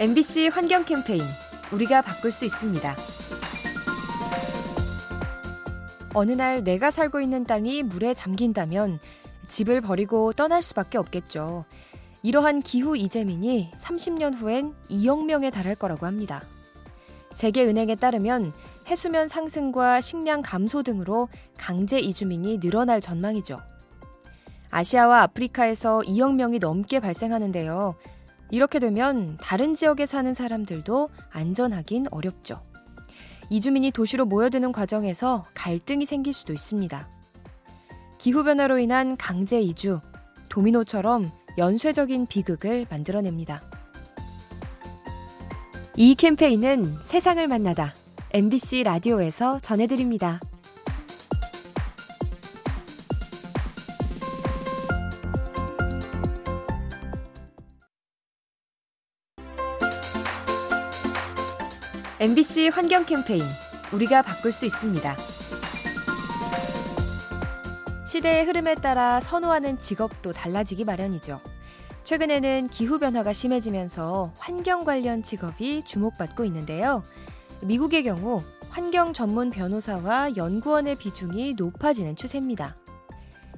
MBC 환경 캠페인 우리가 바꿀 수 있습니다. 어느 날 내가 살고 있는 땅이 물에 잠긴다면 집을 버리고 떠날 수밖에 없겠죠. 이러한 기후 이재민이 30년 후엔 2억 명에 달할 거라고 합니다. 세계은행에 따르면 해수면 상승과 식량 감소 등으로 강제 이주민이 늘어날 전망이죠. 아시아와 아프리카에서 2억 명이 넘게 발생하는데요. 이렇게 되면 다른 지역에 사는 사람들도 안전하긴 어렵죠. 이주민이 도시로 모여드는 과정에서 갈등이 생길 수도 있습니다. 기후변화로 인한 강제 이주, 도미노처럼 연쇄적인 비극을 만들어냅니다. 이 캠페인은 세상을 만나다 MBC 라디오에서 전해드립니다. MBC 환경 캠페인 우리가 바꿀 수 있습니다. 시대의 흐름에 따라 선호하는 직업도 달라지기 마련이죠. 최근에는 기후변화가 심해지면서 환경 관련 직업이 주목받고 있는데요. 미국의 경우 환경 전문 변호사와 연구원의 비중이 높아지는 추세입니다.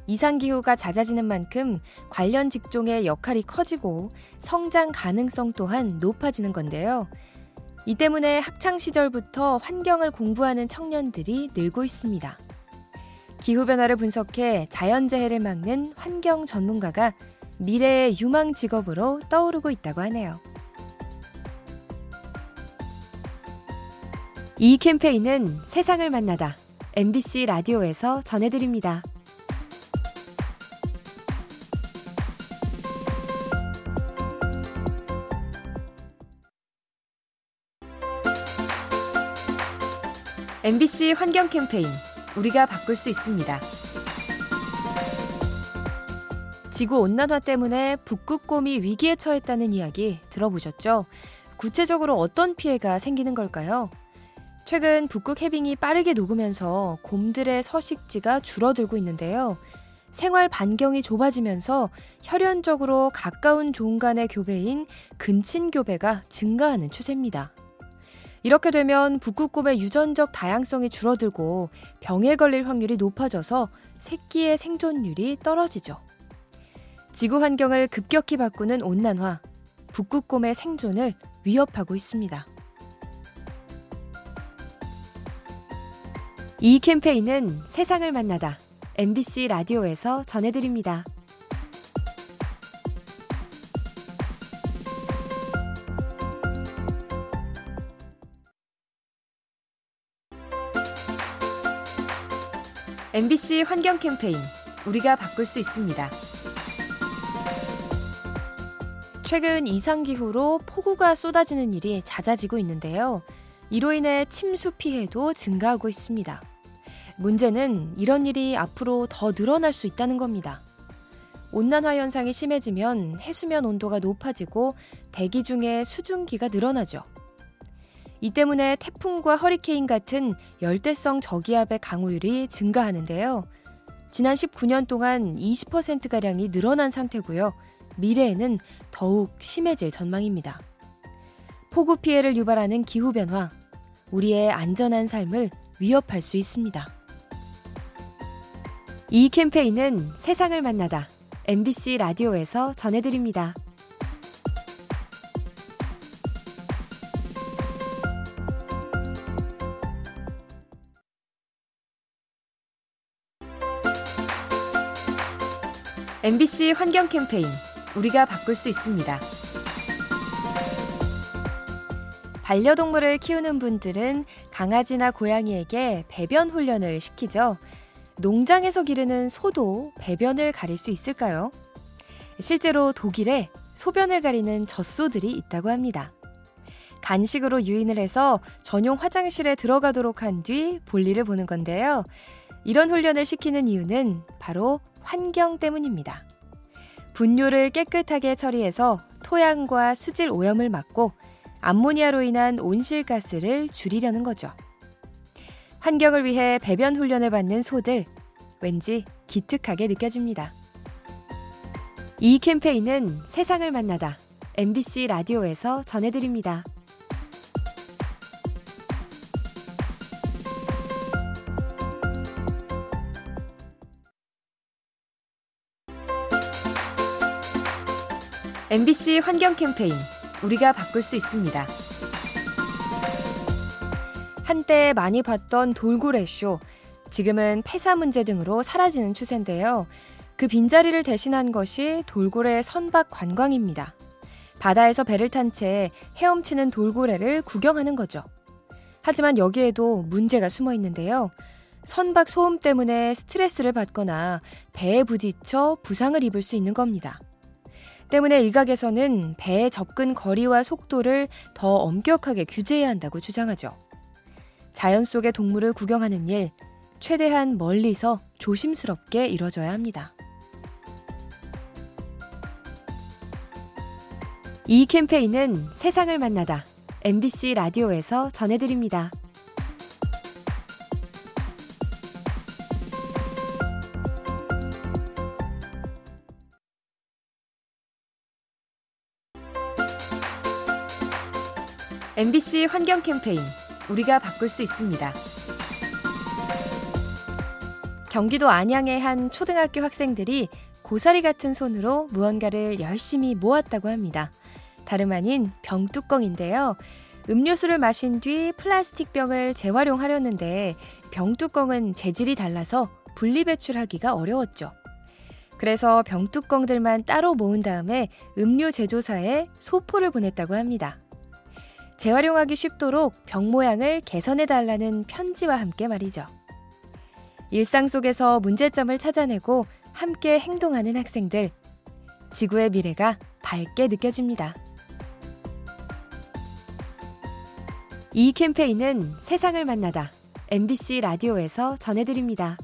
이상기후가 잦아지는 만큼 관련 직종의 역할이 커지고 성장 가능성 또한 높아지는 건데요. 이 때문에 학창시절부터 환경을 공부하는 청년들이 늘고 있습니다. 기후변화를 분석해 자연재해를 막는 환경 전문가가 미래의 유망 직업으로 떠오르고 있다고 하네요. 이 캠페인은 세상을 만나다 MBC 라디오에서 전해드립니다. MBC 환경 캠페인 우리가 바꿀 수 있습니다. 지구 온난화 때문에 북극곰이 위기에 처했다는 이야기 들어보셨죠? 구체적으로 어떤 피해가 생기는 걸까요? 최근 북극 해빙이 빠르게 녹으면서 곰들의 서식지가 줄어들고 있는데요. 생활 반경이 좁아지면서 혈연적으로 가까운 종 간의 교배인 근친 교배가 증가하는 추세입니다. 이렇게 되면 북극곰의 유전적 다양성이 줄어들고 병에 걸릴 확률이 높아져서 새끼의 생존율이 떨어지죠. 지구 환경을 급격히 바꾸는 온난화, 북극곰의 생존을 위협하고 있습니다. 이 캠페인은 세상을 만나다 MBC 라디오에서 전해드립니다. MBC 환경 캠페인 우리가 바꿀 수 있습니다. 최근 이상기후로 폭우가 쏟아지는 일이 잦아지고 있는데요. 이로 인해 침수 피해도 증가하고 있습니다. 문제는 이런 일이 앞으로 더 늘어날 수 있다는 겁니다. 온난화 현상이 심해지면 해수면 온도가 높아지고 대기 중에 수증기가 늘어나죠. 이 때문에 태풍과 허리케인 같은 열대성 저기압의 강우율이 증가하는데요. 지난 19년 동안 20%가량이 늘어난 상태고요. 미래에는 더욱 심해질 전망입니다. 폭우 피해를 유발하는 기후변화, 우리의 안전한 삶을 위협할 수 있습니다. 이 캠페인은 세상을 만나다 MBC 라디오에서 전해드립니다. MBC 환경 캠페인 우리가 바꿀 수 있습니다. 반려동물을 키우는 분들은 강아지나 고양이에게 배변 훈련을 시키죠. 농장에서 기르는 소도 배변을 가릴 수 있을까요? 실제로 독일에 소변을 가리는 젖소들이 있다고 합니다. 간식으로 유인을 해서 전용 화장실에 들어가도록 한 뒤 볼일을 보는 건데요. 이런 훈련을 시키는 이유는 바로 환경 때문입니다. 분뇨를 깨끗하게 처리해서 토양과 수질 오염을 막고 암모니아로 인한 온실가스를 줄이려는 거죠. 환경을 위해 배변 훈련을 받는 소들, 왠지 기특하게 느껴집니다. 이 캠페인은 세상을 만나다 MBC 라디오에서 전해드립니다. MBC 환경 캠페인 우리가 바꿀 수 있습니다. 한때 많이 봤던 돌고래 쇼, 지금은 폐사 문제 등으로 사라지는 추세인데요. 그 빈자리를 대신한 것이 돌고래 선박 관광입니다. 바다에서 배를 탄 채 헤엄치는 돌고래를 구경하는 거죠. 하지만 여기에도 문제가 숨어 있는데요. 선박 소음 때문에 스트레스를 받거나 배에 부딪혀 부상을 입을 수 있는 겁니다. 때문에 일각에서는 배의 접근 거리와 속도를 더 엄격하게 규제해야 한다고 주장하죠. 자연 속의 동물을 구경하는 일, 최대한 멀리서 조심스럽게 이뤄져야 합니다. 이 캠페인은 세상을 만나다 MBC 라디오에서 전해드립니다. MBC 환경 캠페인 우리가 바꿀 수 있습니다. 경기도 안양의 한 초등학교 학생들이 고사리 같은 손으로 무언가를 열심히 모았다고 합니다. 다름 아닌 병뚜껑인데요. 음료수를 마신 뒤 플라스틱 병을 재활용하려는데 병뚜껑은 재질이 달라서 분리배출하기가 어려웠죠. 그래서 병뚜껑들만 따로 모은 다음에 음료 제조사에 소포를 보냈다고 합니다. 재활용하기 쉽도록 병 모양을 개선해 달라는 편지와 함께 말이죠. 일상 속에서 문제점을 찾아내고 함께 행동하는 학생들. 지구의 미래가 밝게 느껴집니다. 이 캠페인은 세상을 만나다 MBC 라디오에서 전해드립니다.